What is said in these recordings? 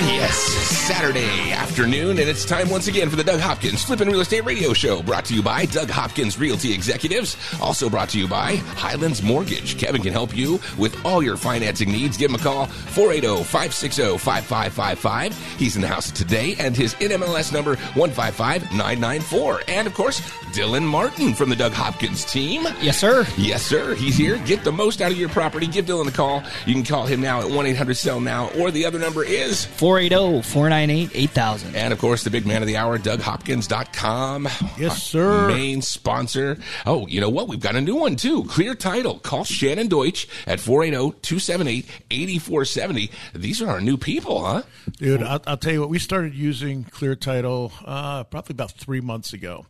Ah, yes, Saturday afternoon, and it's time once again for the Doug Hopkins Flippin' Real Estate Radio Show, brought to you by Doug Hopkins Realty Executives, also brought to you by Highlands Mortgage. Kevin can help you with all your financing needs. Give him a call, 480-560-5555. He's in the house today, and his NMLS number, 155994. And, of course, Dylan Martin from the Doug Hopkins team. Yes, sir. Yes, sir. He's here. Get the most out of your property. Give Dylan a call. You can call him now at 1-800-SELL-NOW, or the other number is 480 498 8000. and of course, the big man of the hour, DougHopkins.com. Yes, sir. Main sponsor. Oh, you know what? We've got a new one too. Clear title. Call Shannon Deutsch at 480-278-8470. These are our new people, huh? Dude, I'll, I'll tell you what. We started using Clear Title uh, probably about three months ago,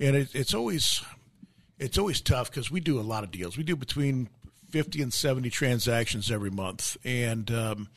and it, it's always it's always tough because we do a lot of deals. We do between fifty and seventy transactions every month, and um,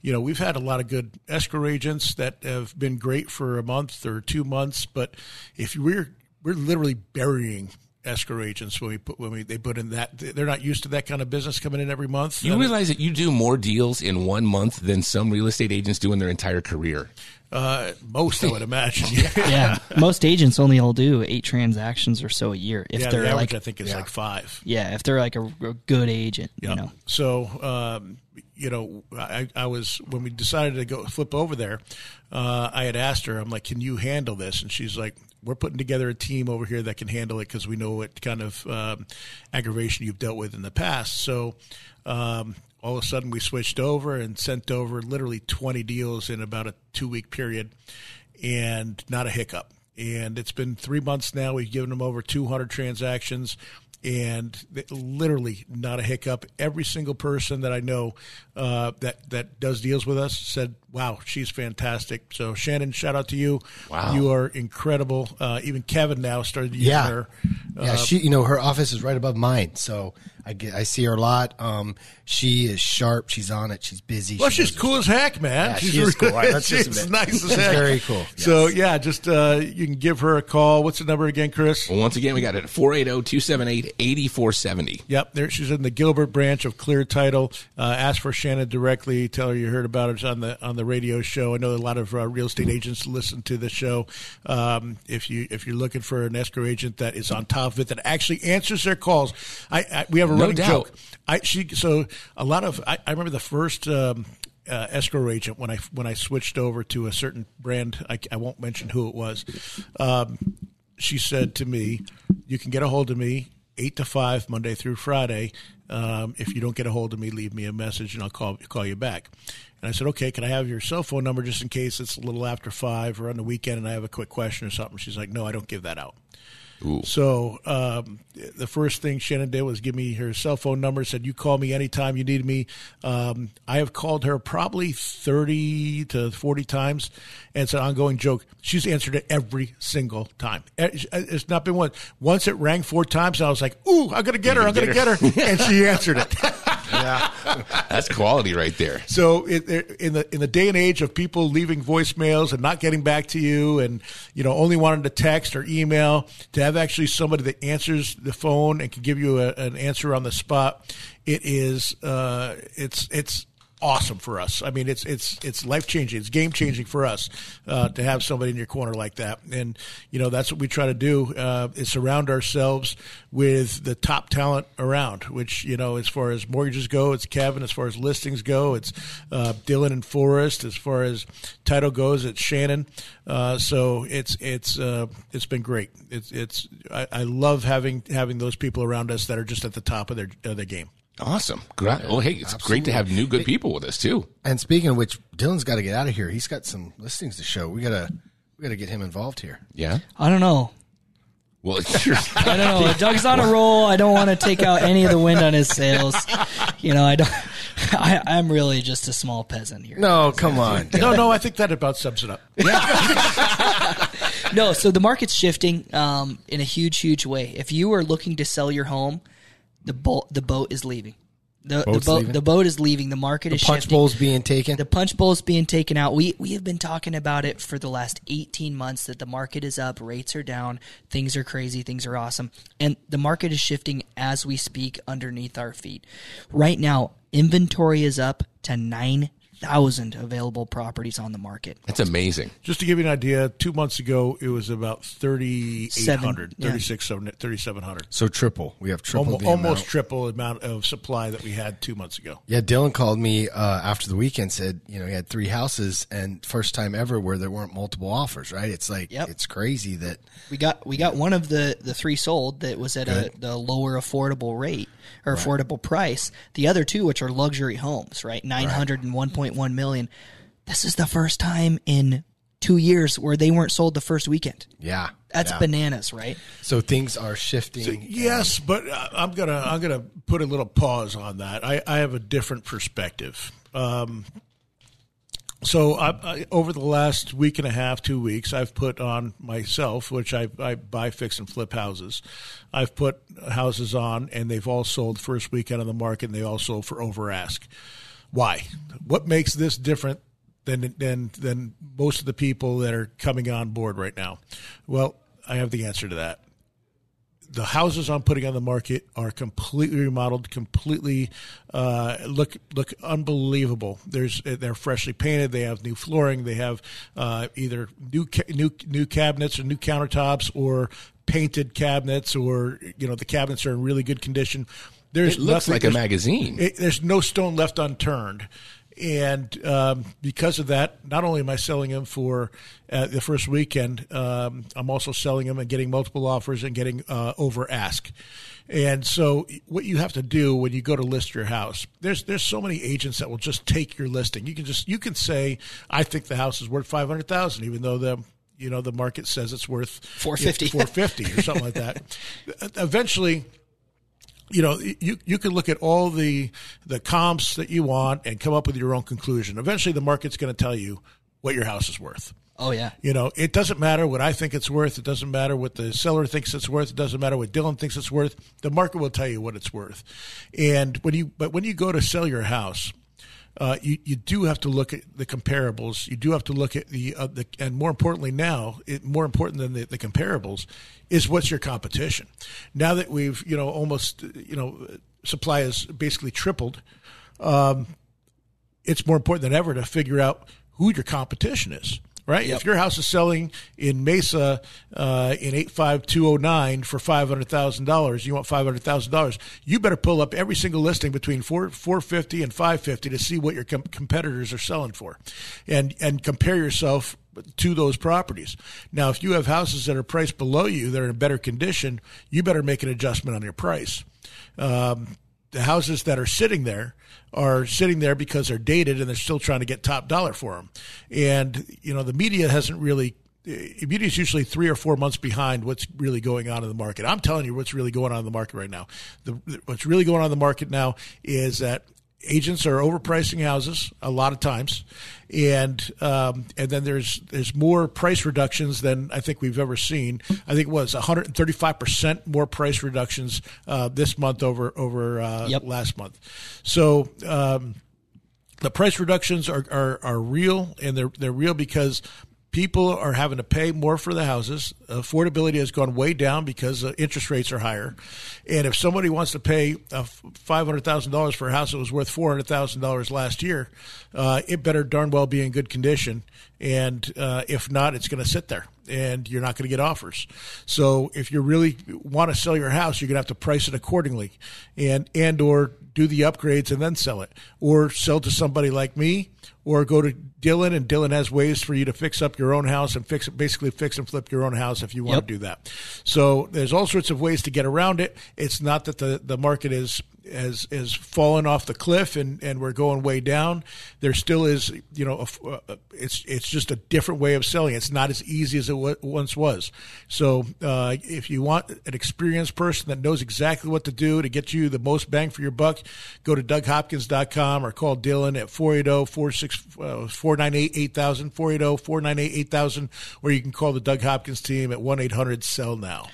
you know we've had a lot of good escrow agents that have been great for a month or two months. But if we're we're literally burying escrow agents when we put when we they put in that they're not used to that kind of business coming in every month. You realize that you do more deals in one month than some real estate agents do in their entire career. uh, most I would imagine. Yeah. Most agents only will do eight transactions or so a year. If Yeah, they're the average like, I think is like five. yeah, if they're like a, a good agent, Yeah. you know. So, um, you know, I, I was when we decided to go flip over there. Uh, I had asked her, I'm like, "Can you handle this?" And she's like, "We're putting together a team over here that can handle it because we know what kind of um, aggravation you've dealt with in the past." So. Um, all of a sudden, we switched over and sent over literally 20 deals in about a two week period, and not a hiccup. And it's been three months now. We've given them over 200 transactions and literally not a hiccup. Every single person that I know uh, that that does deals with us said, "Wow, she's fantastic." So Shannon, shout out to you. Wow. you are incredible. Uh, even Kevin now started using Yeah. her. Yeah, she, you know, her office is right above mine, so I get, I see her a lot. Um, she is sharp. She's on it. She's busy. Well, she she's cool as heck, man. Yeah, she's she is cool. Just she's nice as She's heck. very cool. So yeah, just uh, you can give her a call. What's the number again, Chris? Well, once again, we got it at 480-278-8470. Yep, there she's in the Gilbert branch of Clear Title. Uh, ask for Shannon directly. Tell her you heard about it on the on the radio show. I know a lot of uh, real estate agents listen to the show. Um, if you if you're looking for an escrow agent that is on top of it, that actually answers their calls, I, I we have a No running doubt. joke. I she so a lot of I, I remember the first. Um, uh, escrow agent when I when I switched over to a certain brand I, I won't mention who it was um, she said to me, "You can get a hold of me eight to five Monday through Friday. Um, if you don't get a hold of me, leave me a message and I'll call call you back." And I said, "Okay, can I have your cell phone number just in case it's a little after five or on the weekend and I have a quick question or something?" She's like, "No, I don't give that out." So um, the first thing Shannon did was give me her cell phone number. Said you call me anytime you need me. Um, I have called her probably thirty to forty times, and it's an ongoing joke. She's answered it every single time. It's not been one. Once it rang four times, and I was like, "Ooh, I'm gonna get her! I'm gonna get her!" and she answered it. That's quality right there. So it, it- in the in the day and age of people leaving voicemails and not getting back to you, and you know only wanting to text or email, to have actually somebody that answers the phone and can give you a, an answer on the spot, it is uh, it's it's awesome for us. I mean, it's it's it's life changing. It's game changing for us uh, to have somebody in your corner like that. And you know that's what we try to do uh, is surround ourselves with the top talent around. Which you know, as far as mortgages go, it's Kevin. As far as listings go, it's uh, Dylan and Forrest. As far as title goes, it's Shannon. Uh, so it's it's uh, it's been great. It's it's I, I love having having those people around us that are just at the top of their of their game. Awesome. Great. Well, hey, it's great to have new good people with us too. And speaking of which, Dylan's got to get out of here. He's got some listings to show. We gotta we gotta get him involved here. Yeah. I don't know. Well, I don't know. Doug's on a roll. I don't want to take out any of the wind on his sails. You know, I don't. I, I'm really just a small peasant here. No, come on. No, no, I think that about sums it up. Yeah. No, so the market's shifting um, in a huge, huge way. If you are looking to sell your home, The boat the boat is leaving. The, the leaving? the boat is leaving. The market is Punch shifting. bowl's being taken. The punch bowl is being taken out. We we have been talking about it for the last 18 months that the market is up, rates are down, things are crazy, things are awesome. And the market is shifting as we speak underneath our feet. Right now, inventory is up to 9,000 available properties on the market. That's amazing. Just to give you an idea, two months ago it was about 3,800, Seven, yeah. 3600, 3,700. so triple. We have triple Almost, the almost triple the amount of supply that we had two months ago. Yeah, Dylan called me uh, after the weekend. Said you know he had three houses and first time ever where there weren't multiple offers. Right? It's like Yep. it's crazy that We got we got one of the the three sold that was at a the lower affordable rate or affordable price. The other two, which are luxury homes, right, nine hundred and one point one million. This is the first time in two years where they weren't sold the first weekend. yeah, That's yeah. bananas, right? So things are shifting. Yes, but uh, I'm gonna I'm gonna put a little pause on that. I, I have a different perspective. Um, so I, I, over the last week and a half, two weeks, I've put on myself, which I, I buy, fix, and flip houses. I've put houses on, and they've all sold first weekend on the market, and they all sold for over ask. Why? What makes this different than than than most of the people that are coming on board right now? Well, I have the answer to that the houses I'm putting on the market are completely remodeled, completely uh, look look unbelievable. There's they're freshly painted. They have new flooring. They have uh, either new new new cabinets or new countertops or painted cabinets, or you know the cabinets are in really good condition. There's It looks nothing- like a magazine. it, there's no stone left unturned. And um, because of that, not only am I selling them for uh, the first weekend, um, I'm also selling them and getting multiple offers and getting uh, over ask. And so, what you have to do when you go to list your house, there's there's so many agents that will just take your listing. You can just you can say, I think the house is worth five hundred thousand, even though the you know the market says it's worth 450. four fifty or something like that. Eventually you know you you can look at all the the comps that you want and come up with your own conclusion. Eventually the market's going to tell you what your house is worth. Oh yeah. you know it doesn't matter what i think it's worth. It doesn't matter what the seller thinks it's worth. It doesn't matter what dylan thinks it's worth. The market will tell you what it's worth. And when you but when you go to sell your house uh, you, you do have to look at the comparables. You do have to look at the, uh, the and more importantly now, it, more important than the, the comparables is what's your competition. Now that we've you know almost you know supply has basically tripled, um, it's more important than ever to figure out who your competition is. Right? If your house is selling in Mesa uh, in eight five two zero nine for five hundred thousand dollars, you want five hundred thousand dollars. You better pull up every single listing between four four fifty and five fifty to see what your com- competitors are selling for, and and compare yourself to those properties. Now, if you have houses that are priced below you that are in better condition, you better make an adjustment on your price. Um, the houses that are sitting there are sitting there because they're dated and they're still trying to get top dollar for them. And you know the media hasn't really. The media is usually three or four months behind what's really going on in the market. I'm telling you what's really going on in the market right now. The, what's really going on in the market now is that agents are overpricing houses a lot of times, and um, and then there's there's more price reductions than I think we've ever seen. I think it was 135 percent more price reductions uh, this month over over uh, Yep. last month. So. Um, the price reductions are, are, are real and they're they're real because people are having to pay more for the houses. Affordability has gone way down because uh, interest rates are higher. And if somebody wants to pay uh, five hundred thousand dollars for a house that was worth four hundred thousand dollars last year, uh, it better darn well be in good condition. And uh, if not, it's going to sit there, and you're not going to get offers. So if you really want to sell your house, you're going to have to price it accordingly, and and or do the upgrades and then sell it, or sell to somebody like me, or go to Dylan, and Dylan has ways for you to fix up your own house and fix basically fix and flip your own house if you want Yep. to do that. So there's all sorts of ways to get around it. It's not that the, the market is has has fallen off the cliff and, and we're going way down. There still is, you know, a f- uh, it's it's just a different way of selling. It's not as easy as it w- once was. So uh, if you want an experienced person that knows exactly what to do to get you the most bang for your buck, go to DougHopkins.com or call Dylan at 480-498-8000, 480-498-8000, or you can call the Doug Hopkins team at 1-800-SELL-NOW.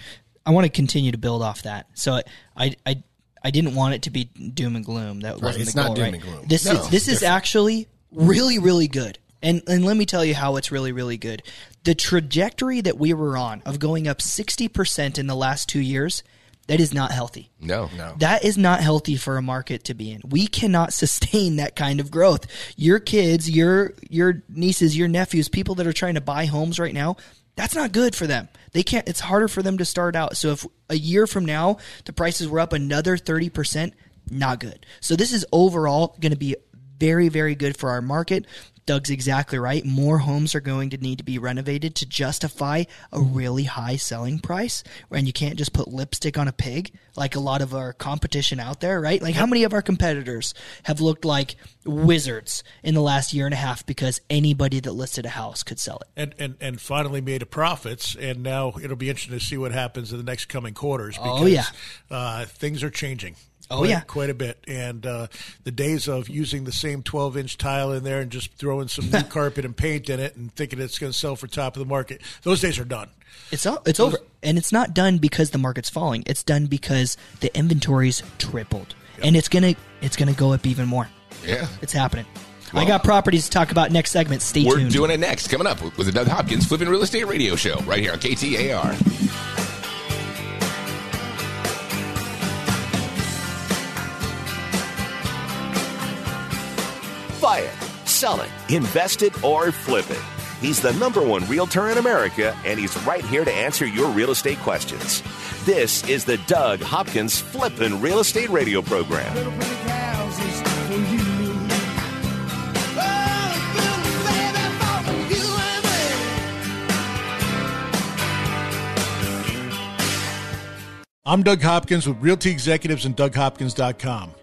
I want to continue to build off that. So I, I, I didn't want it to be doom and gloom. That wasn't it's the not goal, doom right? and gloom. This No, is this is actually really really good. And and let me tell you how it's really really good. The trajectory that we were on of going up 60% in the last 2 years, that is not healthy. No, No. That is not healthy for a market to be in. We cannot sustain that kind of growth. Your kids, your your nieces, your nephews, people that are trying to buy homes right now, that's not good for them. They can't it's harder for them to start out. So if a year from now the prices were up another 30%, not good. So this is overall going to be very very good for our market. Doug's exactly right. More homes are going to need to be renovated to justify a really high selling price. And you can't just put lipstick on a pig like a lot of our competition out there, right? Like, how many of our competitors have looked like wizards in the last year and a half because anybody that listed a house could sell it? and, and, and finally made a profits. And now it'll be interesting to see what happens in the next coming quarters. Because, Oh, yeah. uh, things are changing. Oh, quite, yeah. quite a bit. And uh, the days of using the same 12 inch tile in there and just throwing some new carpet and paint in it and thinking it's going to sell for top of the market, those days are done. It's o- it's over, and it's not done because the market's falling. It's done because the inventory's tripled, and it's gonna it's gonna go up even more. Yeah. It's happening. Well- I got properties to talk about next segment. Stay tuned. We're doing it next. Coming up with the Doug Hopkins Flipping Real Estate Radio Show right here on KTAR. Buy it, sell it, invest it, or flip it. He's the number one realtor in America, and he's right here to answer your real estate questions. This is the Doug Hopkins Flippin' Real Estate Radio Program. I'm Doug Hopkins with Realty Executives and DougHopkins.com.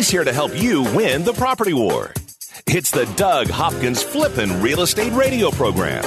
He's here to help you win the property war. It's the Doug Hopkins Flippin' Real Estate Radio Program.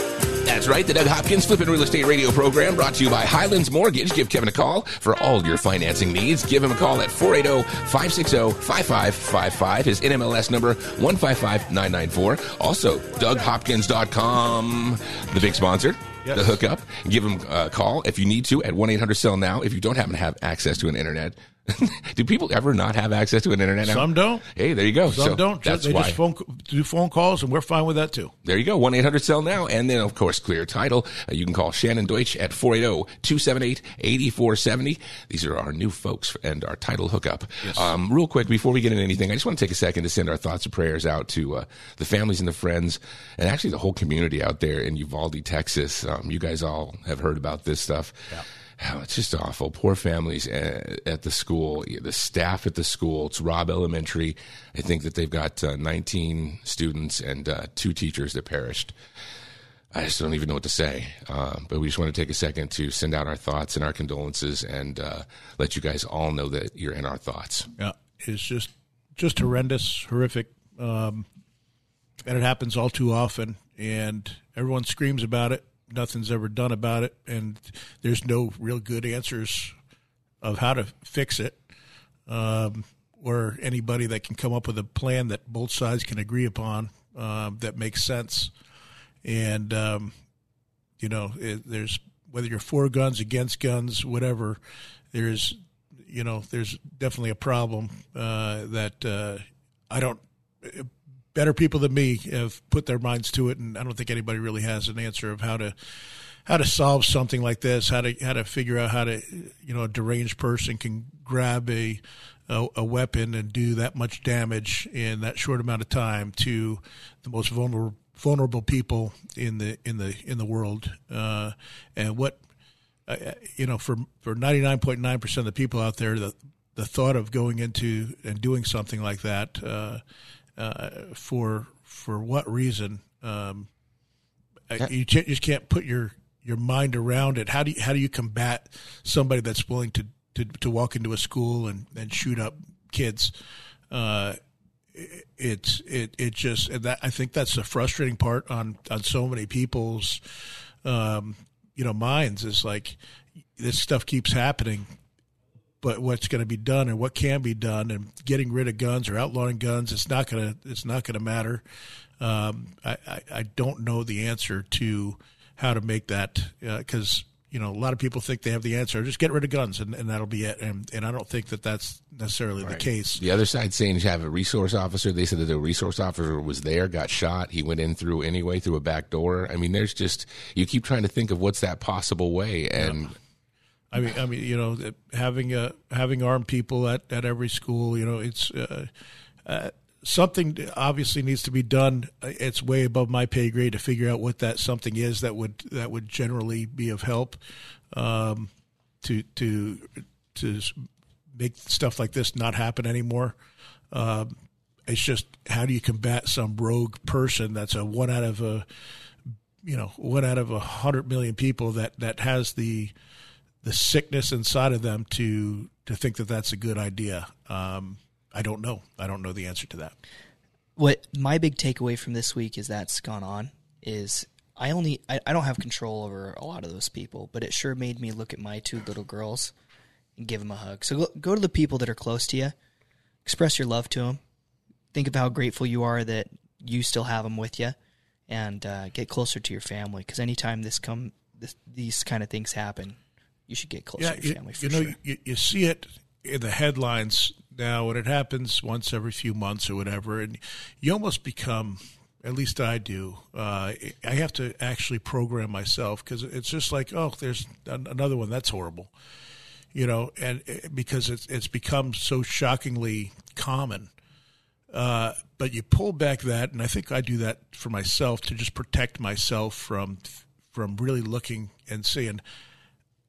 That's right, the Doug Hopkins Flippin' Real Estate Radio program brought to you by Highlands Mortgage. Give Kevin a call for all your financing needs. Give him a call at 480-560-5555. His NMLS number 155994. Also, DougHopkins.com, the big sponsor. Yes. The hookup. Give him a call if you need to at 1-800-SELL-NOW. If you don't happen to have access to an internet. Do people ever not have access to an internet now? Some don't. Hey, there you go. Some so don't. That's they why. just phone, do phone calls, and we're fine with that too. There you go. 1 800 Sell Now. And then, of course, Clear Title. Uh, you can call Shannon Deutsch at 480 278 8470. These are our new folks and our title hookup. Um, real quick, before we get into anything, I just want to take a second to send our thoughts and prayers out to uh, the families and the friends and actually the whole community out there in Uvalde, Texas. Um, you guys all have heard about this stuff. Oh, it's just awful. Poor families at, at the school, the staff at the school. It's Robb Elementary. I think that they've got uh, 19 students and uh, two teachers that perished. I just don't even know what to say. Uh, but we just want to take a second to send out our thoughts and our condolences and uh, let you guys all know that you're in our thoughts. Yeah, it's just just horrendous, horrific, um, and it happens all too often. And everyone screams about it. Nothing's ever done about it, and there's no real good answers of how to fix it, um, or anybody that can come up with a plan that both sides can agree upon um, that makes sense. And um, you know, it, there's whether you're for guns, against guns, whatever. There's you know, there's definitely a problem uh, that uh, I don't. Better people than me have put their minds to it, and I don't think anybody really has an answer of how to how to solve something like this, how to how to figure out how to you know a deranged person can grab a a, a weapon and do that much damage in that short amount of time to the most vulnerable vulnerable people in the in the in the world, uh, and what uh, you know for for ninety nine point nine percent of the people out there, the the thought of going into and doing something like that uh, uh for for what reason? Um, yeah. you, you just can't put your your mind around it. How do you, how do you combat somebody that's willing to, to, to walk into a school and, and shoot up kids? Uh, it's it it just that I think that's the frustrating part on on so many people's um, you know minds is like this stuff keeps happening but what's going to be done and what can be done and getting rid of guns or outlawing guns it's not going to it's not going to matter um, I, I, I don't know the answer to how to make that because uh, you know a lot of people think they have the answer. Just get rid of guns and, and that'll be it. And, and I don't think that that's necessarily right. the case. The other side saying you have a resource officer. They said that the resource officer was there, got shot. He went in through anyway through a back door. I mean, there's just you keep trying to think of what's that possible way and. Yeah. I mean, I mean, you know, having a having armed people at, at every school, you know, it's uh, uh, something obviously needs to be done. It's way above my pay grade to figure out what that something is that would that would generally be of help um, to to to make stuff like this not happen anymore. Um, it's just how do you combat some rogue person that's a one out of a you know one out of a hundred million people that that has the the sickness inside of them to to think that that's a good idea. Um, I don't know. I don't know the answer to that. What my big takeaway from this week is that's gone on is I only I, I don't have control over a lot of those people, but it sure made me look at my two little girls and give them a hug. So go, go to the people that are close to you, express your love to them. Think of how grateful you are that you still have them with you, and uh, get closer to your family. Because anytime this come this, these kind of things happen, you should get closer yeah, to your family. You, you know, sure. you, you see it in the headlines now, and it happens once every few months or whatever, and you almost become at least I do. Uh, I have to actually program myself because it's just like, oh, there's another one that's horrible, you know, and eh, because it's it's become so shockingly common. Uh, but you pull back that, and I think I do that for myself to just protect myself from from really looking and seeing.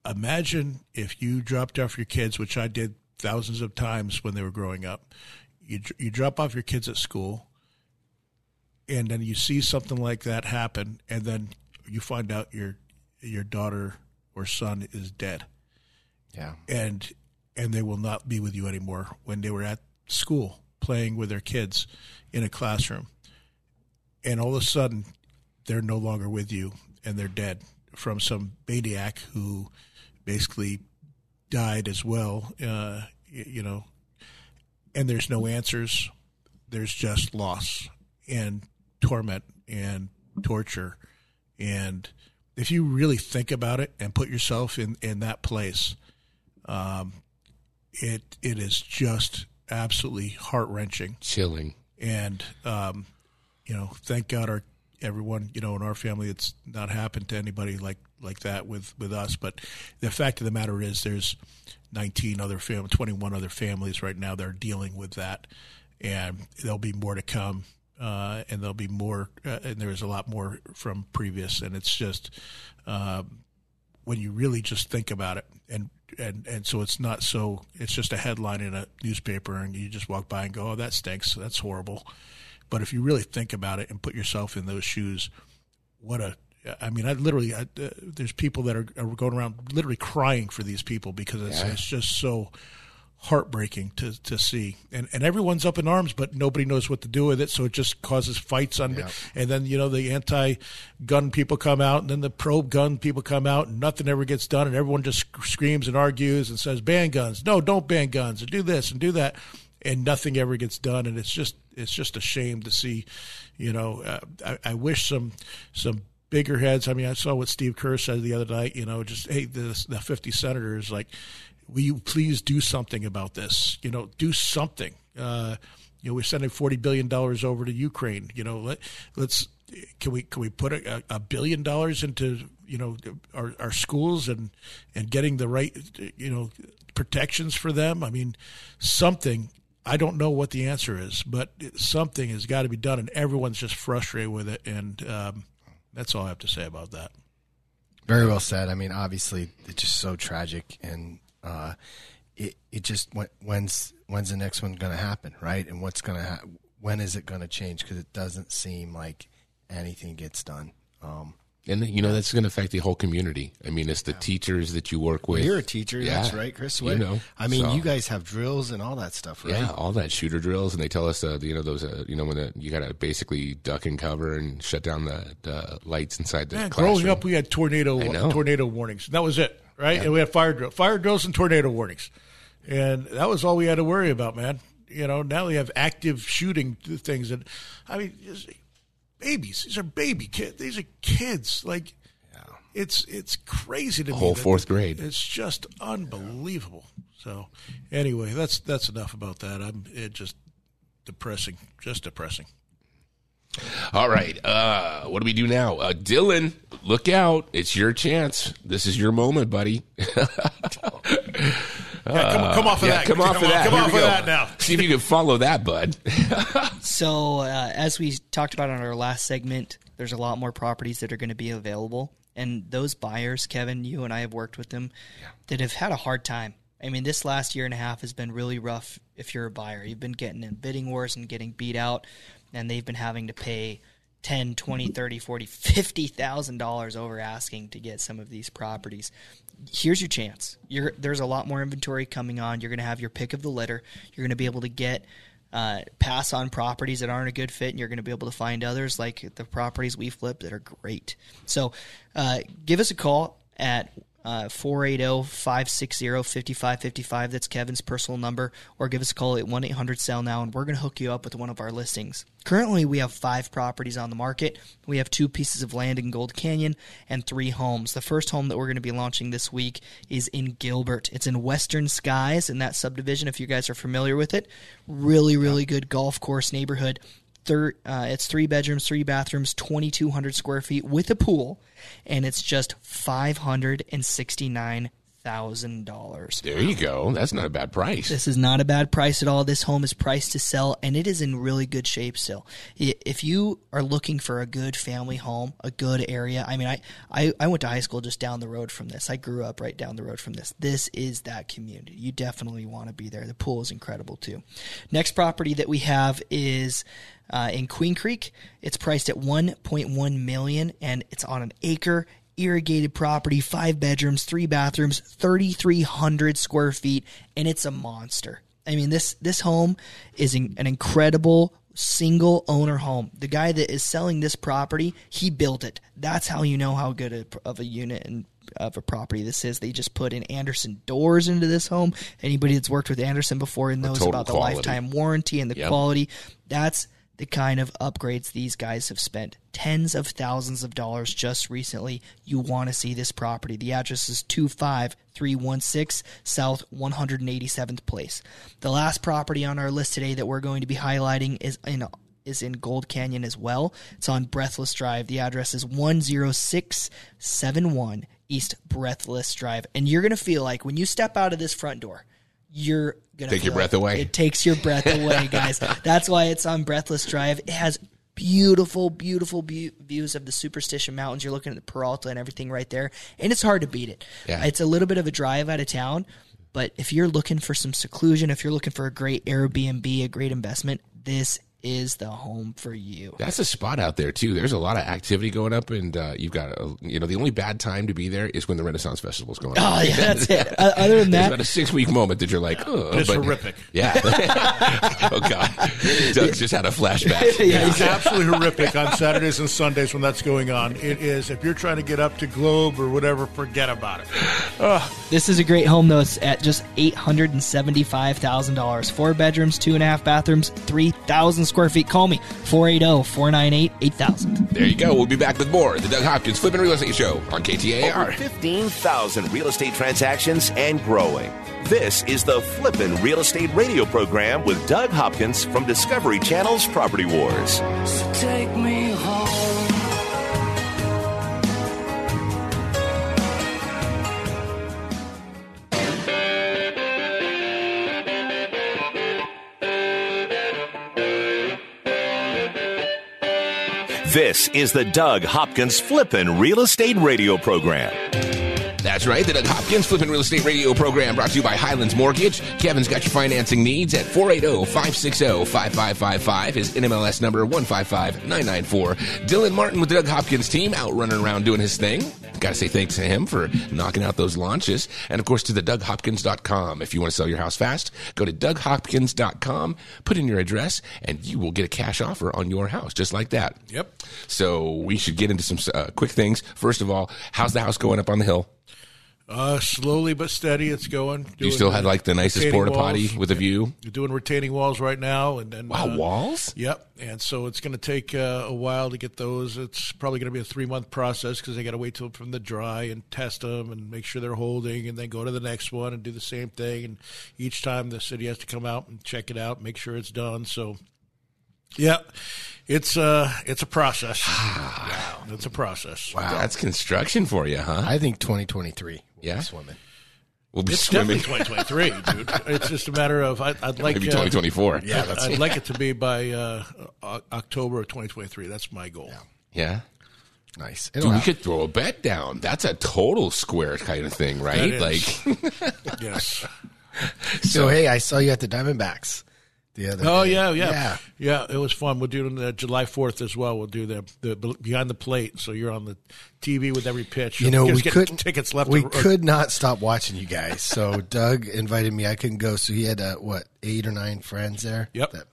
Imagine if you dropped off your kids, which I did thousands of times when they were growing up. You you drop off your kids at school, and then you see something like that happen, and then you find out your your daughter or son is dead. Yeah, and and they will not be with you anymore. When they were at school playing with their kids in a classroom, and all of a sudden they're no longer with you, and they're dead from some maniac who basically died as well. Uh, you know, and there's no answers. There's just loss and torment and torture. And if you really think about it and put yourself in, in that place, um, it it is just absolutely heart wrenching, chilling, and um, you know, thank God our everyone, you know, in our family, it's not happened to anybody like like that with with us. But the fact of the matter is, there's 19 other fam- 21 other families right now that are dealing with that, and there'll be more to come. Uh, and there'll be more, uh, and there's a lot more from previous, and it's just um, when you really just think about it, and and and so it's not so, it's just a headline in a newspaper, and you just walk by and go, oh, that stinks, that's horrible, but if you really think about it and put yourself in those shoes, what a I mean, I literally, I, uh, there's people that are, are, going around literally crying for these people because it's, yeah. it's just so heartbreaking to, to see. And, and everyone's up in arms, but nobody knows what to do with it. So it just causes fights on, yeah. and then, you know, the anti gun people come out and then the pro gun people come out and nothing ever gets done. And everyone just screams and argues and says, ban guns. No, don't ban guns and do this and do that and nothing ever gets done. And it's just it's just a shame to see. You know, uh, I, I wish some some bigger heads. I mean, I saw what Steve Kerr said the other night. You know, just hey, the the fifty senators, like, will you please do something about this? You know, do something. Uh, you know, we're sending forty billion dollars over to Ukraine. You know, let let's can we can we put a, a billion dollars into you know our, our schools and and getting the right you know protections for them? I mean, something. I don't know what the answer is, but something has got to be done, and everyone's just frustrated with it. And um, that's all I have to say about that. Very well said. I mean, obviously, it's just so tragic, and uh, it it just when's when's the next one going to happen, right? And what's going to ha- when is it going to change? Because it doesn't seem like anything gets done. Um, and you know that's going to affect the whole community. I mean, it's the yeah. teachers that you work with. You're a teacher, yeah. that's right, Chris. What, you know, I mean, so, you guys have drills and all that stuff, right? Yeah, all that shooter drills, and they tell us, uh, you know, those, uh, you know, when the, you got to basically duck and cover and shut down the, the lights inside the. Man, classroom. growing up, we had tornado tornado warnings. That was it, right? Yeah. And we had fire drill, fire drills, and tornado warnings, and that was all we had to worry about, man. You know, now we have active shooting things, and I mean babies. These are baby kids. These are kids. Like yeah. it's it's crazy to a me. Whole fourth grade. It's just unbelievable. So anyway, that's that's enough about that. I'm it just depressing. Just depressing. All right. Uh, what do we do now? Uh, Dylan, look out. It's your chance. This is your moment, buddy. Yeah, come, come, off of yeah, that. Come off of that. Come Here off of that now. See if you can follow that, bud. so, uh, as we talked about on our last segment, there's a lot more properties that are going to be available. And those buyers, Kevin, you and I have worked with them, yeah. that have had a hard time. I mean, this last year and a half has been really rough if you're a buyer. You've been getting in bidding wars and getting beat out, and they've been having to pay 10 20 30 40 50000 dollars over asking to get some of these properties here's your chance. You're, there's a lot more inventory coming on. You're going to have your pick of the litter. You're going to be able to get uh, pass on properties that aren't a good fit, and you're going to be able to find others like the properties we flip that are great. So, uh, give us a call at uh, 480-560-5555. That's Kevin's personal number. Or give us a call at 1-800-SELL-NOW, and we're going to hook you up with one of our listings. Currently, we have five properties on the market. We have two pieces of land in Gold Canyon and three homes. The first home that we're going to be launching this week is in Gilbert. It's in Western Skies in that subdivision, if you guys are familiar with it. Really, really good golf course neighborhood. Thir- uh, it's three bedrooms, three bathrooms, 2,200 square feet with a pool, and it's just $569 thousand dollars. There you go. That's not a bad price. This is not a bad price at all. This home is priced to sell, and it is in really good shape still. If you are looking for a good family home, a good area, I mean, I, I, I went to high school just down the road from this. I grew up right down the road from this. This is that community. You definitely want to be there. The pool is incredible too. Next property that we have is uh, in Queen Creek. It's priced at 1.1 million, and it's on an acre irrigated property, five bedrooms, three bathrooms, 3,300 square feet, and it's a monster. I mean, this this home is an incredible single owner home. The guy that is selling this property, he built it. That's how you know how good of a unit and of a property this is. They just put in Andersen doors into this home. Anybody that's worked with Andersen before knows about quality. the lifetime warranty and the yep. quality. That's the kind of upgrades these guys have spent tens of thousands of dollars just recently. You want to see this property. The address is 25316 South 187th Place. The last property on our list today that we're going to be highlighting is in is in Gold Canyon as well. It's on Breathless Drive. The address is 10671 East Breathless Drive. And you're going to feel like when you step out of this front door, you're gonna take your breath away. It takes your breath away, guys. That's why it's on Breathless Drive. It has beautiful, beautiful be- views of the Superstition Mountains. You're looking at the Peralta and everything right there, and it's hard to beat it. Yeah. It's a little bit of a drive out of town, but if you're looking for some seclusion, if you're looking for a great Airbnb, a great investment, this is the home for you. That's a spot out there too. There's a lot of activity going up, and uh, you've got a, you know the only bad time to be there is when the Renaissance Festival is going on. Oh yeah, that's it. Uh, other than that, about a six week moment that you're like, oh, it's but, horrific. Yeah. oh god, Doug's just had a flashback. yeah, it's absolutely horrific on Saturdays and Sundays when that's going on. It is. If you're trying to get up to Globe or whatever, forget about it. This is a great home though. It's at just eight hundred and seventy five thousand dollars. Four bedrooms, two and a half bathrooms, three thousand square feet. Call me 480 498 8000. There you go. We'll be back with more. The Doug Hopkins Flipping Real Estate Show on KTAR. Over 15,000 real estate transactions and growing. This is the Flippin' Real Estate Radio program with Doug Hopkins from Discovery Channel's Property Wars. So take me home. This is the Doug Hopkins Flippin' Real Estate Radio Program. That's right, the Doug Hopkins Flippin' Real Estate Radio program brought to you by Highlands Mortgage. Kevin's got your financing needs at 480-560-5555. His NMLS number 155994. Dylan Martin with the Doug Hopkins team out running around doing his thing. Got to say thanks to him for knocking out those launches. And of course to the DougHopkins.com. If you want to sell your house fast, go to DougHopkins.com, put in your address, and you will get a cash offer on your house just like that. Yep. So we should get into some uh, quick things. First of all, how's the house going up on the hill? Uh, slowly but steady, it's going. you still had like the nicest porta potty walls. with a view? You're doing retaining walls right now, and then Wow, uh, walls? Yep, and so it's going to take uh, a while to get those. It's probably going to be a three month process because they got to wait till from the dry and test them and make sure they're holding, and then go to the next one and do the same thing. And each time the city has to come out and check it out, make sure it's done. So, yeah, it's uh it's a process. yeah, it's a process. Wow. That's construction for you, huh? I think 2023. We'll Yeah? be swimming. We'll be It's swimming. definitely 2023, dude. It's just a matter of I, I'd like Maybe uh, 2024. Yeah, that's I'd like it to be by uh, October of 2023. That's my goal. Yeah. nice. Dude, It'll we happen. could throw a bet down. That's a total square kind of thing, right? That is. Like, Yes. so hey, I saw you at the Diamondbacks the other. Oh yeah, yeah, yeah. yeah. It was fun. We're doing the July Fourth as well. We'll do the, the behind the plate, so you're on the TV with every pitch. You know, we couldn't tickets left. We or- could not stop watching you guys. So Doug invited me. I couldn't go. So he had uh, what eight or nine friends there. Yep. That-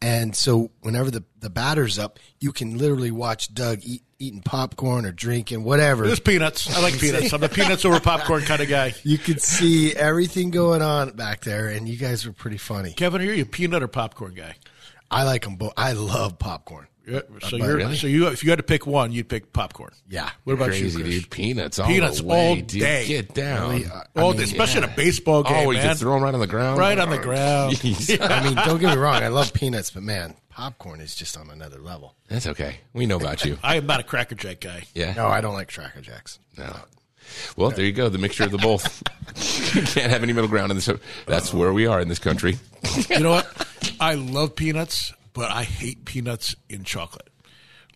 and so whenever the the batter's up, you can literally watch Doug eat, eating popcorn or drinking whatever. There's peanuts. I like peanuts. I'm the peanuts over popcorn kind of guy. you could see everything going on back there, and you guys were pretty funny. Kevin, are you a peanut or popcorn guy? I like them both. I love popcorn. Yeah, so you're really? so you if you had to pick one, you'd pick popcorn. Yeah. What about crazy, you, Chris? dude. Peanuts all Peanuts the way, all dude. day. Get down. Really, Oh, I mean, especially yeah. in a baseball oh, game, oh, you man. can throw them right on the ground? Right on the ground. Jeez. I mean, don't get me wrong. I love peanuts, but man, popcorn is just on another level. That's okay. We know about you. I am not a Cracker Jack guy. Yeah. No, I don't like Cracker Jacks. No. Well, there you go. The mixture of the both. you can't have any middle ground in this. That's where we are in this country. You know what? I love peanuts, but I hate peanuts in chocolate.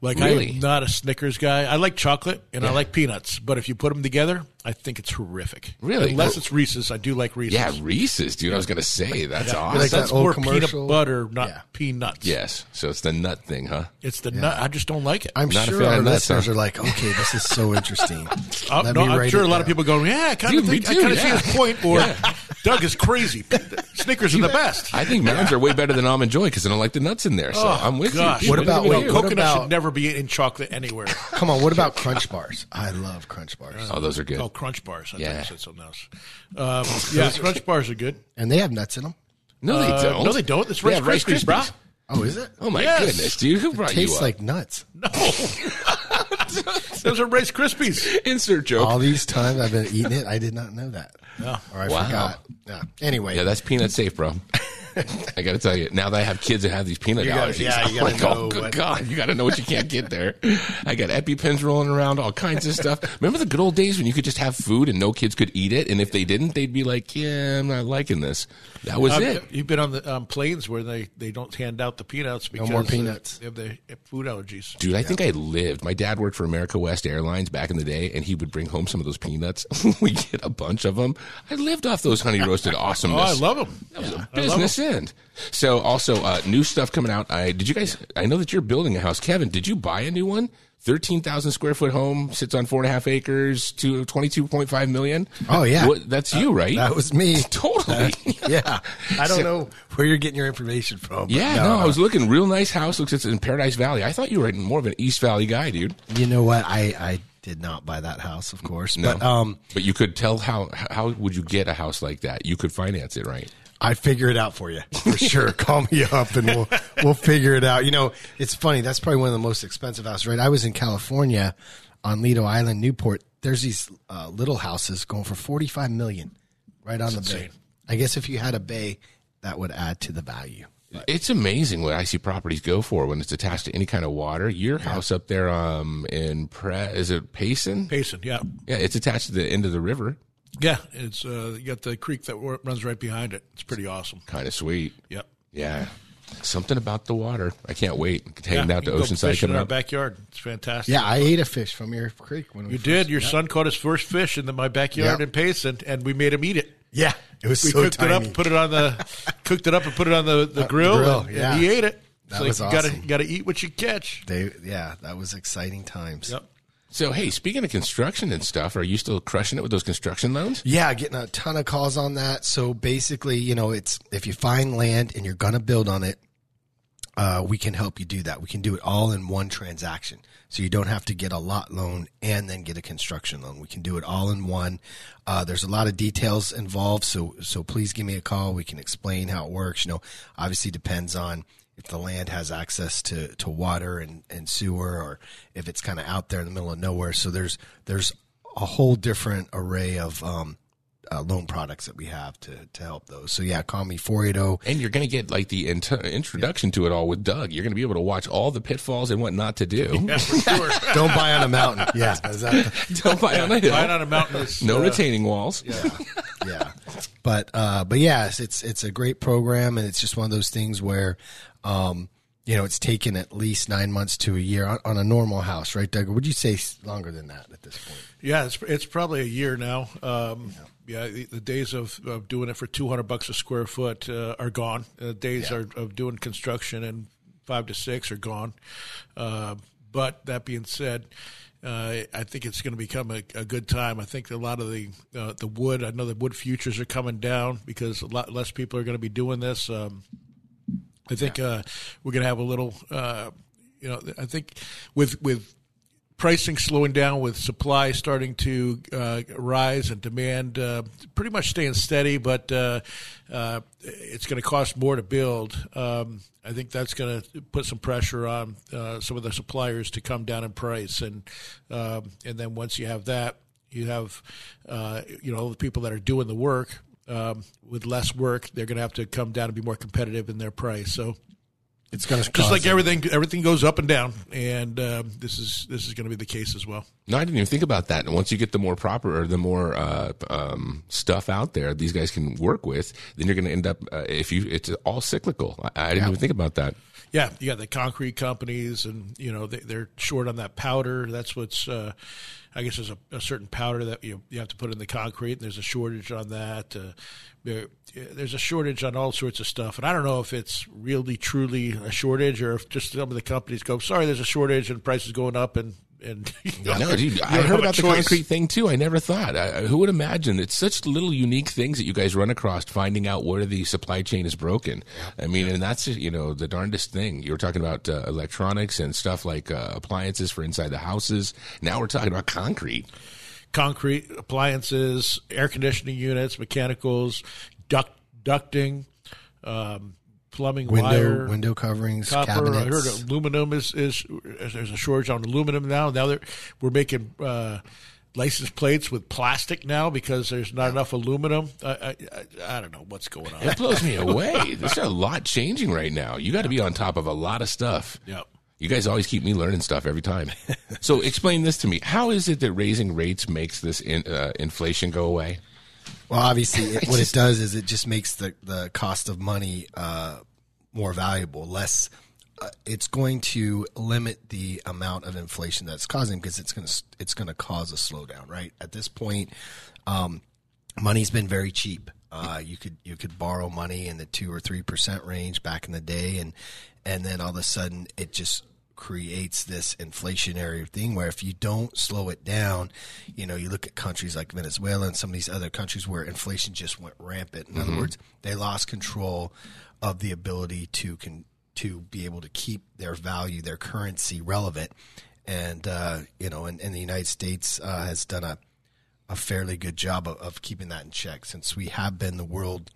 Like Really? I'm not a Snickers guy. I like chocolate and I like peanuts, but if you put them together, I think it's horrific. Really? Unless it's Reese's, I do like Reese's. Yeah, Reese's, dude. I was going to say that's awesome. like That's old more commercial? peanut butter, not Yeah. peanuts. yes. So it's the nut thing, huh? It's the nut. I just don't like it. I'm Not a sure fan our of nuts, listeners huh? are like, okay, this is so interesting. Uh, Let no, me I'm write sure it a lot of down. people go, yeah, I kind Dude, of me think I too, kind of yeah. see his point, or Yeah. Doug is crazy. Snickers are the best. I think mounds are way better than almond joy because I don't like the nuts in there. So Oh, I'm with gosh. you. What about- wait, what coconut about- should never be in chocolate anywhere. Come on, what about Crunch Bars? I love Crunch Bars. Oh, those are good. Oh, Crunch Bars. I Yeah. thought you said something else. Um, yeah, Crunch Bars are good. And they have nuts in them. No, they Uh, don't. no, they don't. It's They Rice have Rice Krispies, brah. Krispies. Oh, is it? Oh my Yes. goodness, dude! Who brought you Tastes up? like nuts. No. Those are Rice Krispies. insert joke. All these times I've been eating it, I did not know that. No. Or I Wow. forgot. Yeah. Anyway, Yeah, that's peanut safe, bro. I got to tell you, now that I have kids that have these peanut You gotta- allergies, yeah, I'm you gotta like, oh, know good what- God, you got to know what you can't get there. I got EpiPens rolling around, all kinds of stuff. Remember the good old days when you could just have food and no kids could eat it, and if they didn't, they'd be like, "Yeah, I'm not liking this." That was Um, it. You've been on the um, planes where they, they don't hand out the peanuts because more uh, peanuts. they have the food allergies. Dude, I think I lived. My dad worked for America West Airlines back in the day, and he would bring home some of those peanuts. we get a bunch of them. I lived off those honey roasted awesomeness. Oh. I love them. That was a I love business So also uh, new stuff coming out. I did you guys? I know that you're building a house, Kevin. Did you buy a new one? Thirteen thousand square foot home sits on four and a half acres to twenty two point five million. Oh, yeah. What, that's you, right? that was me. totally. yeah. I don't So- know where you're getting your information from. but yeah, no, I was looking real nice house. Looks it's in Paradise Valley. I thought you were more of an East Valley guy, dude. You know what? I, I did not buy that house, of course. No, But um, but you could tell how how would you get a house like that? You could finance it, right? I figure it out for you for sure. Call me up and we'll we'll figure it out. You know, it's funny. That's probably one of the most expensive houses, right? I was in California on Lido Island, Newport. There's these uh, little houses going for 45 million right on the bay. I guess if you had a bay, that would add to the value. It's amazing what I see properties go for when it's attached to any kind of water. Your house up there, um, in Pre, is it Payson? Payson, yeah. Yeah, it's attached to the end of the river. Yeah, it's uh, you got the creek that runs right behind it. It's pretty awesome. Kind of sweet. Yep. Yeah. Something about the water. I can't wait. Yeah, Heading out to you can go Oceanside fishing in coming our up. backyard. It's fantastic. Yeah, I ate a fish from your creek when we You first- did. Your yeah. son caught his first fish in the, my backyard Yeah. in Payson, and we made him eat it. Yeah, it was We so cooked tiny. it up, put it on the, cooked it up, and put it on the, the Uh, grill, grill, and, and yeah. he ate it. That So was you gotta awesome. gotta eat what you catch. They, yeah, that was exciting times. Yep. So, hey, speaking of construction and stuff, are you still crushing it with those construction loans? Yeah, getting a ton of calls on that. So basically, you know, it's if you find land and you're going to build on it, uh, we can help you do that. We can do it all in one transaction. So you don't have to get a lot loan and then get a construction loan. We can do it all in one. Uh, there's a lot of details involved. So, so please give me a call. We can explain how it works. You know, obviously depends on if the land has access to, to water and, and sewer or if it's kind of out there in the middle of nowhere. So there's, there's a whole different array of, um, uh, loan products that we have to, to help those. So yeah, call me 480 And you're going to get like the int- introduction to it all with Doug. You're going to be able to watch all the pitfalls and what not to do. Yeah, for sure. Don't buy on a mountain. Yeah. Is that Don't buy on a hill. Lying on a mountain is no uh, retaining walls. yeah. yeah. But, uh, but yes, it's, it's a great program and it's just one of those things where, um, you know, it's taken at least nine months to a year on, on a normal house, right, Doug? Would you say longer than that at this point? Yeah, it's it's probably a year now. Um, yeah, the, the days of, of doing it for two hundred bucks a square foot uh, are gone. The days Yeah. are, of doing construction and five to six are gone. Uh, but that being said, uh, I think it's going to become a, a good time. I think a lot of the uh, the wood. I know the wood futures are coming down because a lot less people are going to be doing this. Um, I think uh, we're going to have a little. Uh, you know, I think with with pricing slowing down with supply starting to uh, rise and demand uh, pretty much staying steady, but uh, uh, it's going to cost more to build. Um, I think that's going to put some pressure on uh, some of the suppliers to come down in price, and um, and then once you have that, you have uh, you know the people that are doing the work. Um, with less work, they're going to have to come down and be more competitive in their price. So, It's going to just like everything, everything goes up and down, and um, this is this is going to be the case as well. No, I didn't even think about that. And once you get the more proper or the more uh, um, stuff out there, these guys can work with, then you're going to end up uh, if you it's all cyclical. I, I didn't even think about that. Yeah, you got the concrete companies, and you know they, they're short on that powder. That's what's, uh, I guess, there's a, a certain powder that you you have to put in the concrete, and there's a shortage on that. Uh, there, there's a shortage on all sorts of stuff, and I don't know if it's really truly a shortage or if just some of the companies go, "Sorry, there's a shortage and prices going up," and and you know, No, dude, you I heard about the concrete thing too. I never thought. I, who would imagine? It's such little unique things that you guys run across, finding out where the supply chain is broken. I mean, and that's you know the darndest thing. You were talking about uh, electronics and stuff like uh, appliances for inside the houses. Now we're talking about concrete. concrete appliances, air conditioning units, mechanicals, duct ducting, um, plumbing, window wire, window coverings, copper. I heard aluminum is, is there's a shortage on aluminum now. Now they're, we're making uh, license plates with plastic now because there's not enough aluminum. I, I, I, I don't know what's going on. It blows me away. There's a lot changing right now. You got to be on top of a lot of stuff. Yep. You guys always keep me learning stuff every time. so explain this to me. How is it that raising rates makes this in, uh, inflation go away? Well, obviously, it, what it does is it just makes the, the cost of money uh, more valuable, less. Uh, it's going to limit the amount of inflation that's causing because it's going to it's going to cause a slowdown. Right at this point, um, money's been very cheap. Uh, you could you could borrow money in the two or three percent range back in the day, and and then all of a sudden it just creates this inflationary thing where if you don't slow it down, you know, you look at countries like Venezuela and some of these other countries where inflation just went rampant. In other words, they lost control of the ability to con- to be able to keep their value, their currency relevant. And uh, you know, and, and the United States uh, has done a a fairly good job of, of keeping that in check since we have been the world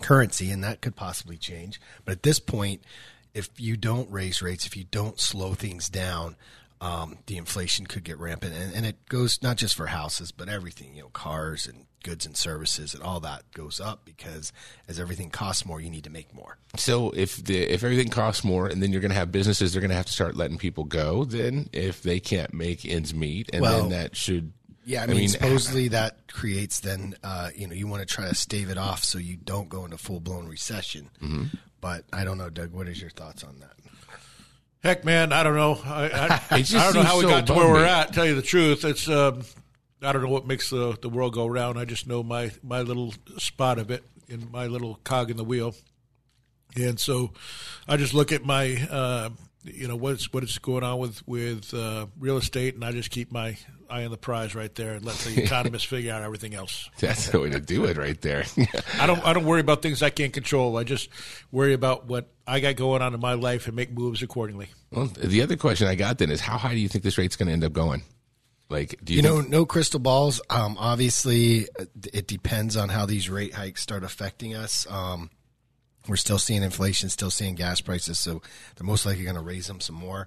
currency, and that could possibly change. But at this point, if you don't raise rates, if you don't slow things down, um, the inflation could get rampant, and, and it goes not just for houses, but everything. You know, cars and goods and services, and all that goes up because as everything costs more, you need to make more. So if the if everything costs more, and then you're going to have businesses, they're going to have to start letting people go. Then if they can't make ends meet, and Well, then that should Yeah, I mean, supposedly that creates then, uh, you know, you want to try to stave it off so you don't go into full blown recession. But I don't know, Doug. What is your thoughts on that? Heck, man, I don't know. I, I, just I don't know how we so got to where we're at. Tell you the truth, it's um, I don't know what makes the the world go round. I just know my my little spot of it in my little cog in the wheel, and so I just look at my uh, you know what's what is going on with with uh, real estate, and I just keep my eye on the prize right there and let the economists figure out everything else. That's the way to do it right there. I don't I don't worry about things I can't control. I just worry about what I got going on in my life and make moves accordingly. well, the other question I got then is how high do you think this rate's going to end up going? Like, do you, You think- know, no crystal balls. Um, obviously, uh, it depends on how these rate hikes start affecting us. Um, we're still seeing inflation, still seeing gas prices, so they're most likely going to raise them some more.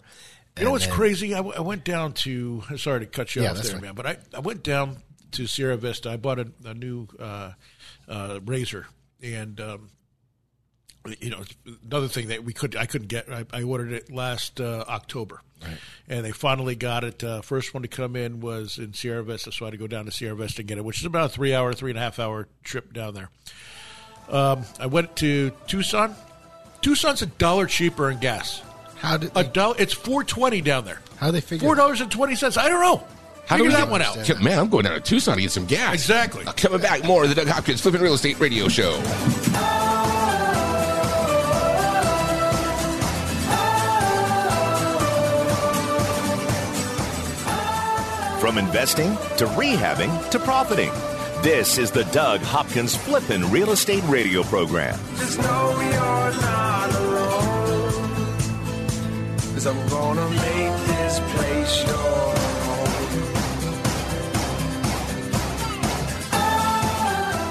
You know what's then- crazy? I, w- I went down to. Sorry to cut you Yeah, off there, fine. man, but I, I went down to Sierra Vista. I bought a, a new uh, uh, razor, and um, you know another thing that we could I couldn't get. I, I ordered it last uh, October, and they finally got it. Uh, first one to come in was in Sierra Vista, so I had to go down to Sierra Vista and get it, which is about a three hour, three and a half hour trip down there. Um, I went to Tucson. Tucson's a dollar cheaper in gas. How did A they, dollar. It's four twenty down there. how they figure Four dollars and twenty cents. I don't know. How do Figure we that one out? understand Man, I'm going down to Tucson to get some gas. Exactly. Uh, coming back, more of the Doug Hopkins Flipping Real Estate Radio Show. From investing to rehabbing to profiting. This is the Doug Hopkins Flippin' Real Estate Radio Program. I'm gonna make this place your home.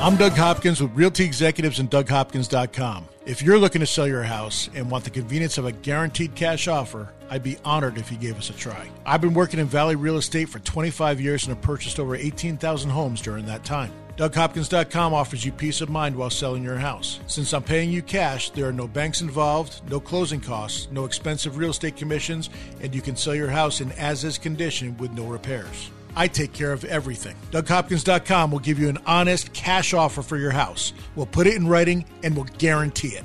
I'm Doug Hopkins with Realty Executives and DougHopkins.com. If you're looking to sell your house and want the convenience of a guaranteed cash offer, I'd be honored if you gave us a try. I've been working in Valley Real Estate for 25 years and have purchased over 18,000 homes during that time. DougHopkins.com offers you peace of mind while selling your house. Since I'm paying you cash, there are no banks involved, no closing costs, no expensive real estate commissions, and you can sell your house in as is condition with no repairs. I take care of everything. DougHopkins.com will give you an honest cash offer for your house. We'll put it in writing and we'll guarantee it.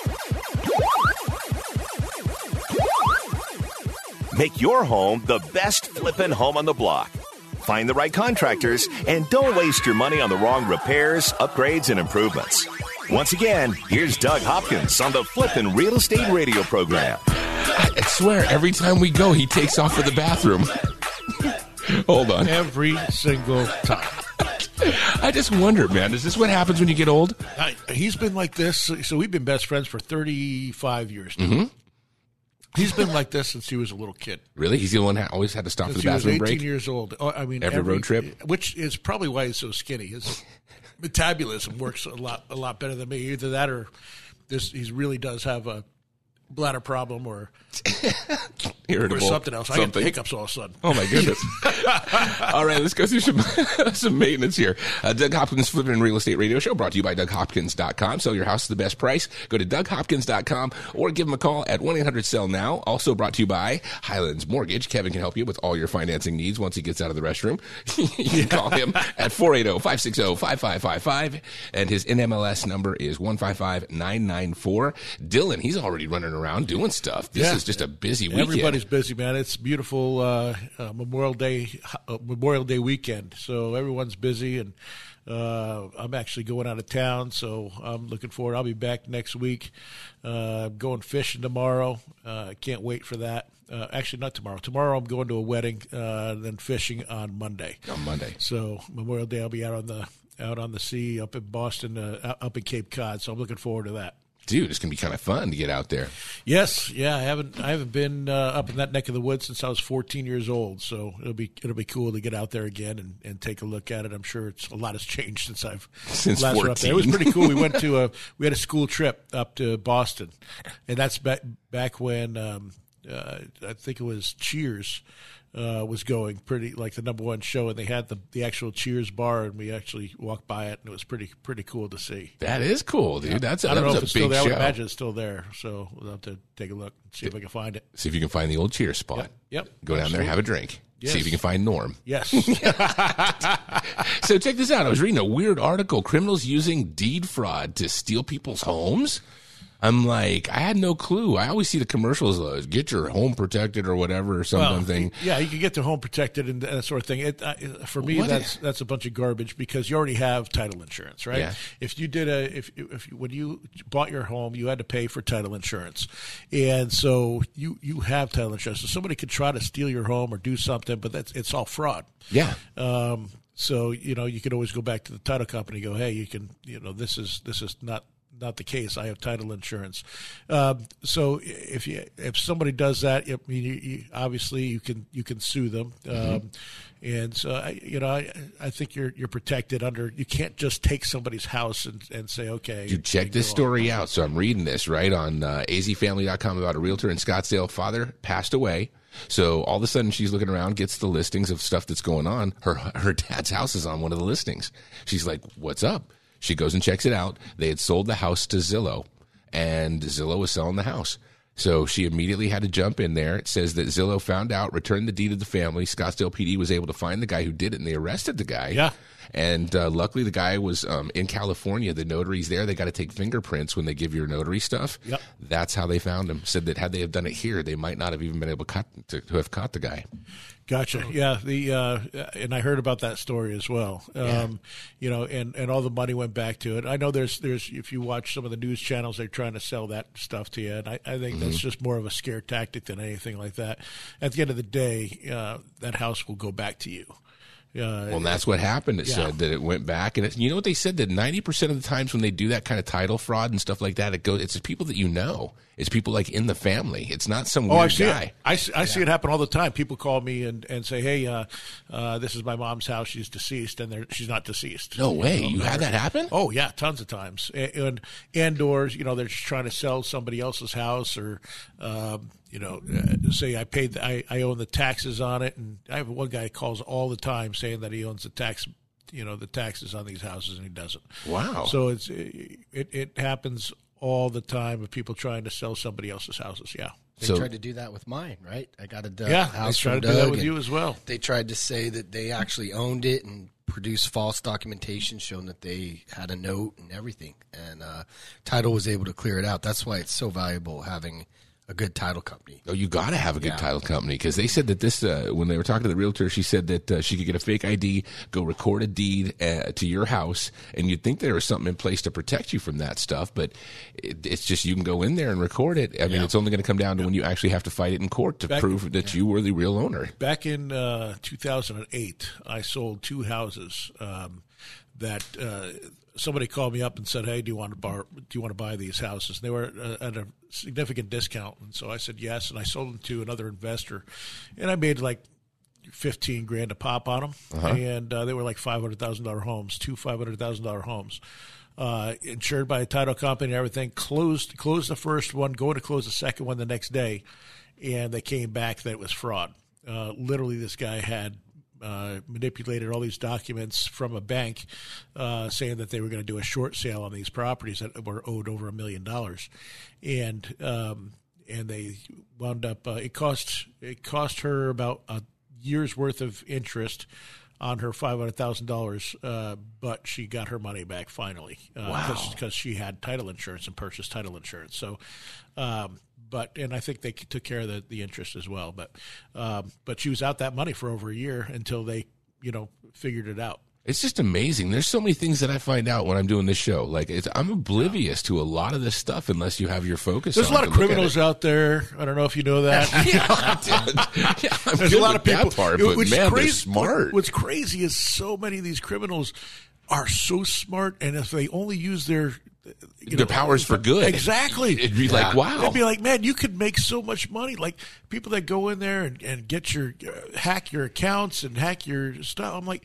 Make your home the best flippin' home on the block. Find the right contractors and don't waste your money on the wrong repairs, upgrades, and improvements. Once again, here's Doug Hopkins on the Flippin' Real Estate Radio Program. I swear, every time we go, he takes off for the bathroom. Hold on. Every single time. I just wonder, man, is this what happens when you get old? I, he's been like this. So we've been best friends for 35 years now. Mm-hmm. He's been like this since he was a little kid. Really? He's the one that always had to stop for the he was 18 break? years old. Oh, I mean, Every road trip? which is probably why he's so skinny. His metabolism works a lot, a lot better than me. Either that or this. He really does have a bladder problem or, Irritable. or something else. I get Something. hiccups all of a sudden. Oh my goodness! All right, let's go through some some maintenance here. Uh, Doug Hopkins Flipping Real Estate Radio Show brought to you by DougHopkins.com. Sell your house at the best price. Go to DougHopkins.com or give him a call at one eight hundred Sell Now. Also brought to you by Highlands Mortgage. Kevin can help you with all your financing needs once he gets out of the restroom. you can call him at 480-560-5555 and his NMLS number is one five five nine nine four. Dylan, he's already running around doing stuff. This Yeah. is just a busy weekend. Everybody's busy, man. It's beautiful uh, uh, Memorial Day uh, Memorial Day weekend, so everyone's busy, and uh, I'm actually going out of town, so I'm looking forward. I'll be back next week. Uh, going fishing tomorrow. Uh, can't wait for that. Uh, actually, not tomorrow. Tomorrow I'm going to a wedding, uh, then fishing on Monday. on Monday. So Memorial Day, I'll be out on the out on the sea up in Boston, uh, up in Cape Cod. So I'm looking forward to that. Dude, it's gonna be kind of fun to get out there. Yes, yeah, I haven't I haven't been uh, up in that neck of the woods since I was 14 years old. So it'll be it'll be cool to get out there again and, and take a look at it. I'm sure it's a lot has changed since I've Since last were up there. It was pretty cool. We went to a we had a school trip up to Boston, and that's back back when um, uh, I think it was Cheers. Uh, was going pretty like the number one show, and they had the the actual Cheers bar, and we actually walked by it, and it was pretty pretty cool to see. That is cool, dude. That's I don't know if it's still there. I would imagine it's still there. So we'll have to take a look and see if I can find it. See if you can find the old Cheers spot. Yep. Go down there, have a drink. Yes. See if you can find Norm. Yes. So check this out. I was reading a weird article: criminals using deed fraud to steal people's homes. I'm like, I had no clue. I always see the commercials, uh, get your home protected or whatever or well, something. yeah, you can get the home protected and that sort of thing. It, uh, for me, What that's is- that's a bunch of garbage because you already have title insurance, right? Yeah. If you did a if if you, when you bought your home, you had to pay for title insurance, and so you you have title insurance. So somebody could try to steal your home or do something, but that's it's all fraud. Yeah. Um, so you know you could always go back to the title company and go, hey, you can you know this is this is not not the case. I have title insurance. Um, so if you if somebody does that, I mean, you, you, obviously you can you can sue them. Um, and so I, you know I, I think you're you're protected under. You can't just take somebody's house and, and say okay. You check this story out. So I'm reading this right on uh, azfamily.com about a realtor in Scottsdale. Father passed away. So all of a sudden she's looking around, gets the listings of stuff that's going on. Her her dad's house is on one of the listings. She's like, "What's up?" She goes and checks it out. They had sold the house to Zillow, and Zillow was selling the house. So she immediately had to jump in there. It says that Zillow found out, returned the deed to the family. Scottsdale PD was able to find the guy who did it, and they arrested the guy. Yeah. And uh, luckily, the guy was um, in California. The notary's there. They got to take fingerprints when they give your notary stuff. Yep. That's how they found him. Said that had they have done it here, they might not have even been able to, cut, to, to have caught the guy. Gotcha. Yeah. The uh, and I heard about that story as well. Um, You know, and, and all the money went back to it. I know there's there's if you watch some of the news channels, they're trying to sell that stuff to you, and I, I think that's just more of a scare tactic than anything like that. At the end of the day, uh, that house will go back to you. Uh, Well, that's what happened. It Yeah. said that it went back, and it, you know what they said that ninety percent of the times when they do that kind of title fraud and stuff like that, it goes. It's people that you know. It's people like in the family. It's not some Oh, weird I see guy. it. I, see- I see it happen all the time. People call me and, and say, "Hey, uh, uh, this is my mom's house. She's deceased, and they're, she's not deceased." No way. You had that happen? Oh yeah, tons of times, and and, and or you know they're just trying to sell somebody else's house, or um, you know, uh, say I paid, I I own the taxes on it, and I have one guy calls all the time saying that he owns the tax, you know, the taxes on these houses, and he doesn't. Wow. So it's it it happens all the time of people trying to sell somebody else's houses. Yeah. They So- tried to do that with mine, right? I got a Doug Yeah, house they try from to do that with you as well. They tried to say that they actually owned it and produced false documentation showing that they had a note and everything. And uh, title was able to clear it out. That's why it's so valuable having a good title company. Oh, you got to have a good Yeah. title company because they said that this uh, when they were talking to the realtor, she said that uh, she could get a fake ID, go record a deed uh, to your house, and you'd think there was something in place to protect you from that stuff, but it, it's just you can go in there and record it. I mean, it's only going to come down to when you actually have to fight it in court to Back- prove that you were the real owner. Back in uh, 2008, I sold two houses um, that uh, somebody called me up and said, "Hey, do you want to bar, do you want to buy these houses?" And they were at a significant discount, and so I said yes, and I sold them to another investor, and I made like. 15 grand a pop on them and uh, they were like $500,000 homes two $500,000 homes. Uh, insured by a title company and everything. Closed closed the first one going to close the second one the next day. And they came back that it was fraud. Uh, literally this guy had uh, manipulated all these documents from a bank uh, saying that they were going to do a short sale on these properties that were owed over a million dollars and um, and they wound up uh, it cost it cost her about a year's worth of interest on her five hundred thousand dollars, uh, but she got her money back finally. Uh, Wow. Because she had title insurance and purchased title insurance. So, um, but and I think they took care of the, the interest as well. But um, but she was out that money for over a year until they you know figured it out. It's just amazing. There's so many things that I find out when I'm doing this show. Like it's, I'm oblivious to a lot of this stuff unless you have your focus. There's a lot of criminals out there. I don't know if you know that. yeah, I'm There's a lot of people. part, but which man, crazy, smart. What's crazy is so many of these criminals are so smart, and if they only use their you Their powers for good. Exactly. It'd be like, wow. They'd be like, man, you could make so much money. Like people that go in there and, and get your uh, hack your accounts and hack your stuff. I'm like,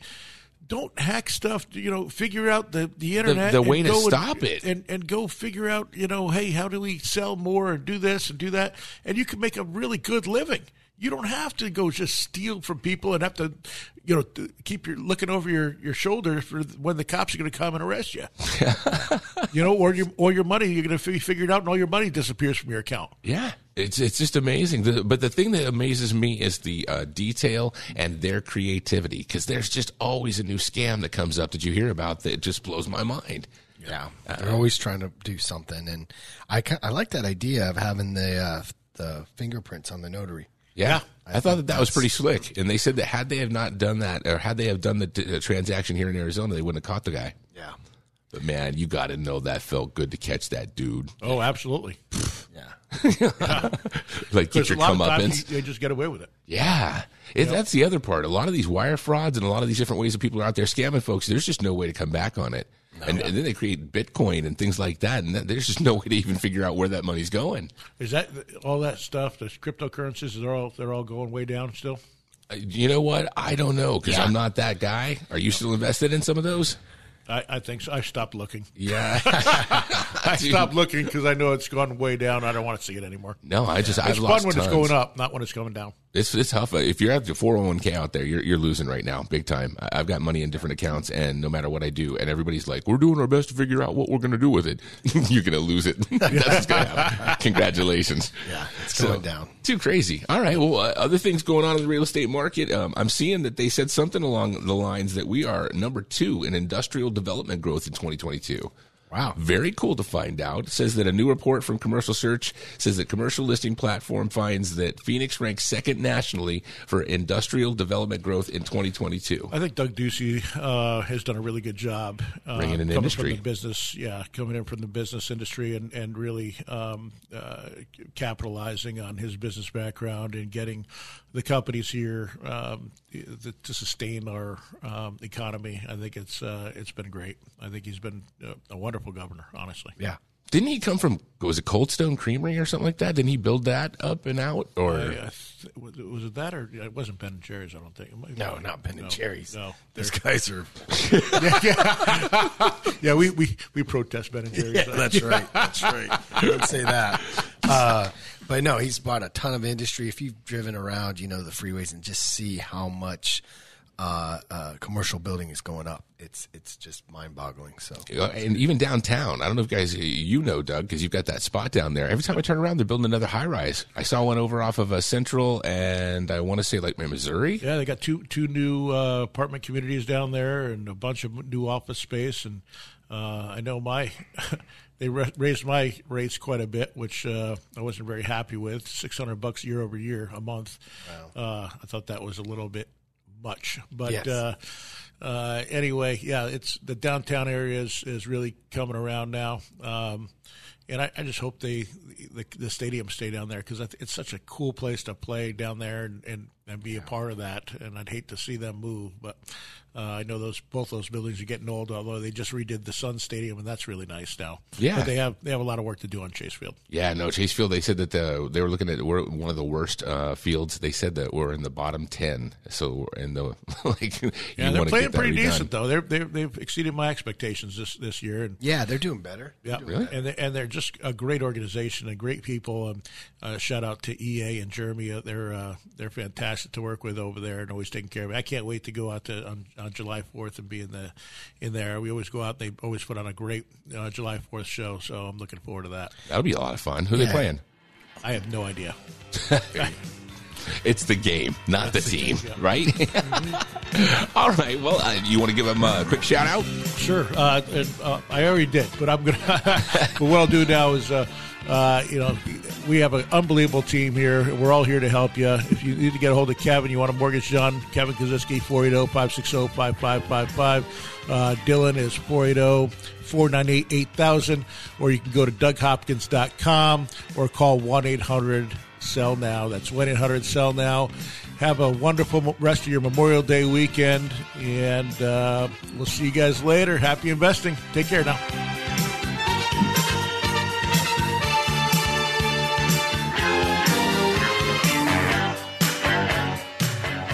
don't hack stuff. You know, figure out the the internet. the and way to go and- stop it. and and go figure out. You know, hey, how do we sell more and do this and do that? And you can make a really good living. You don't have to go just steal from people and have to, you know, to keep your looking over your, your shoulder for when the cops are going to come and arrest you. you know, or your or your money you're going to be figured out, and all your money disappears from your account. Yeah, it's it's just amazing. The, but the thing that amazes me is the uh, detail and their creativity because there's just always a new scam that comes up that you hear about that just blows my mind. Yeah, they're always trying to do something, and I I like that idea of having the uh, the fingerprints on the notary. Yeah, I, I thought that that was pretty slick. And they said that had they have not done that, or had they have done the uh, transaction here in Arizona, they wouldn't have caught the guy. Yeah, But man, you got to know that felt good to catch that dude. Oh, absolutely. yeah. Like get Because your a lot of times comeuppance. you- they just get away with it. Yeah, it, that's the other part. A lot of these wire frauds and a lot of these different ways that people are out there scamming folks. There's just no way to come back on it. And, and then they create Bitcoin and things like that, and that, there's just no way to even figure out where that money's going. Is that all that stuff? The cryptocurrencies they're all they're all going way down still. Uh, You know what? I don't know because I'm not that guy. Are you still invested in some of those? I, I think so. I stopped looking. Yeah. I stopped looking because I know it's gone way down. I don't want to see it anymore. No, I just I've It's lost fun when it's going up, not when it's going down. It's it's tough. If you're at the 401k out there, you're you're losing right now, big time. I've got money in different accounts, and no matter what I do, and everybody's like, "We're doing our best to figure out what we're going to do with it." you're going to lose it. That's what's going to happen. Congratulations. Yeah, it's going down. Too crazy. All right. Well, uh, other things going on in the real estate market. Um, I'm seeing that they said something along the lines that we are number two in industrial development growth in 2022. Wow. Very cool to find out. It says that a new report from Commercial Search says that commercial listing platform finds that Phoenix ranks second nationally for industrial development growth in 2022. I think Doug Ducey uh, has done a really good job uh, Bringing in coming industry. from the business, yeah, coming in from the business industry and and really um, uh, capitalizing on his business background and getting the companies here um, to sustain our um, economy. I think it's uh, it's been great. I think he's been uh, a wonderful governor, honestly. Yeah. Didn't he come from was it Cold Stone Creamery or something like that? Didn't he build that up and out? Or I was it that or it wasn't Ben and Jerry's? I don't think. It might be- No, not Ben and no, Jerry's. No, These guys are. yeah, yeah, we, we, we protest Ben and Jerry's. Yeah, that's right. That's right. Don't say that. Uh, but no, he's bought a ton of industry. If you've driven around, you know the freeways and just see how much uh, uh, commercial building is going up. It's it's just mind boggling. So Uh, and even downtown. I don't know if you guys you know Doug because you've got that spot down there. Every time I turn around, they're building another high rise. I saw one over off of uh, Central, and I want to say like Missouri. Yeah, they got two two new uh, apartment communities down there and a bunch of new office space. And uh, I know my they ra- raised my rates quite a bit, which uh, I wasn't very happy with. Six hundred bucks year over year a month. Uh, I thought that was a little bit much, but. Yes. Uh, uh, anyway, yeah, it's the downtown area is, is really coming around now. Um, and I, I just hope they the, the stadium stay down there because it's such a cool place to play down there and, and, and be a part of that. And I'd hate to see them move, but uh, I know those both those buildings are getting old. Although they just redid the Sun Stadium, and that's really nice now. Yeah. but they have they have a lot of work to do on Chase Field. Yeah, no, Chase Field. They said that the, they were looking at we're one of the worst uh, fields. They said that we're in the bottom ten. So in the like, you Yeah, they're playing pretty redone. decent though. They're, they're they've exceeded my expectations this this year, and yeah, they're doing better. Yeah, Really? and they, and they're just a great organization and great people. And uh, shout out to EA and Jeremy. Uh, They're uh, they're fantastic to work with over there and always taking care of me. I can't wait to go out to on, on July Fourth and be in the in there. We always go out. They always put on a great uh, July Fourth show. So I'm looking forward to that. That'll be a lot of fun. Who are they playing? I have no idea. It's the game, not the team, right? All right. Well, uh, you want to give them a quick shout out? Sure. Uh, and, uh, I already did, but I'm gonna. but what I'll do now is, uh, you know, we have an unbelievable team here. We're all here to help you. If you need to get a hold of Kevin, you want a mortgage done, Kevin Kosisky, oh, 480-560-5555. Uh, Dylan is oh, 480-498-8000. Or you can go to DougHopkins.com or call 1-800-SELL NOW. That's 1-800-SELL NOW. Have a wonderful rest of your Memorial Day weekend, and uh, we'll see you guys later. Happy investing. Take care now.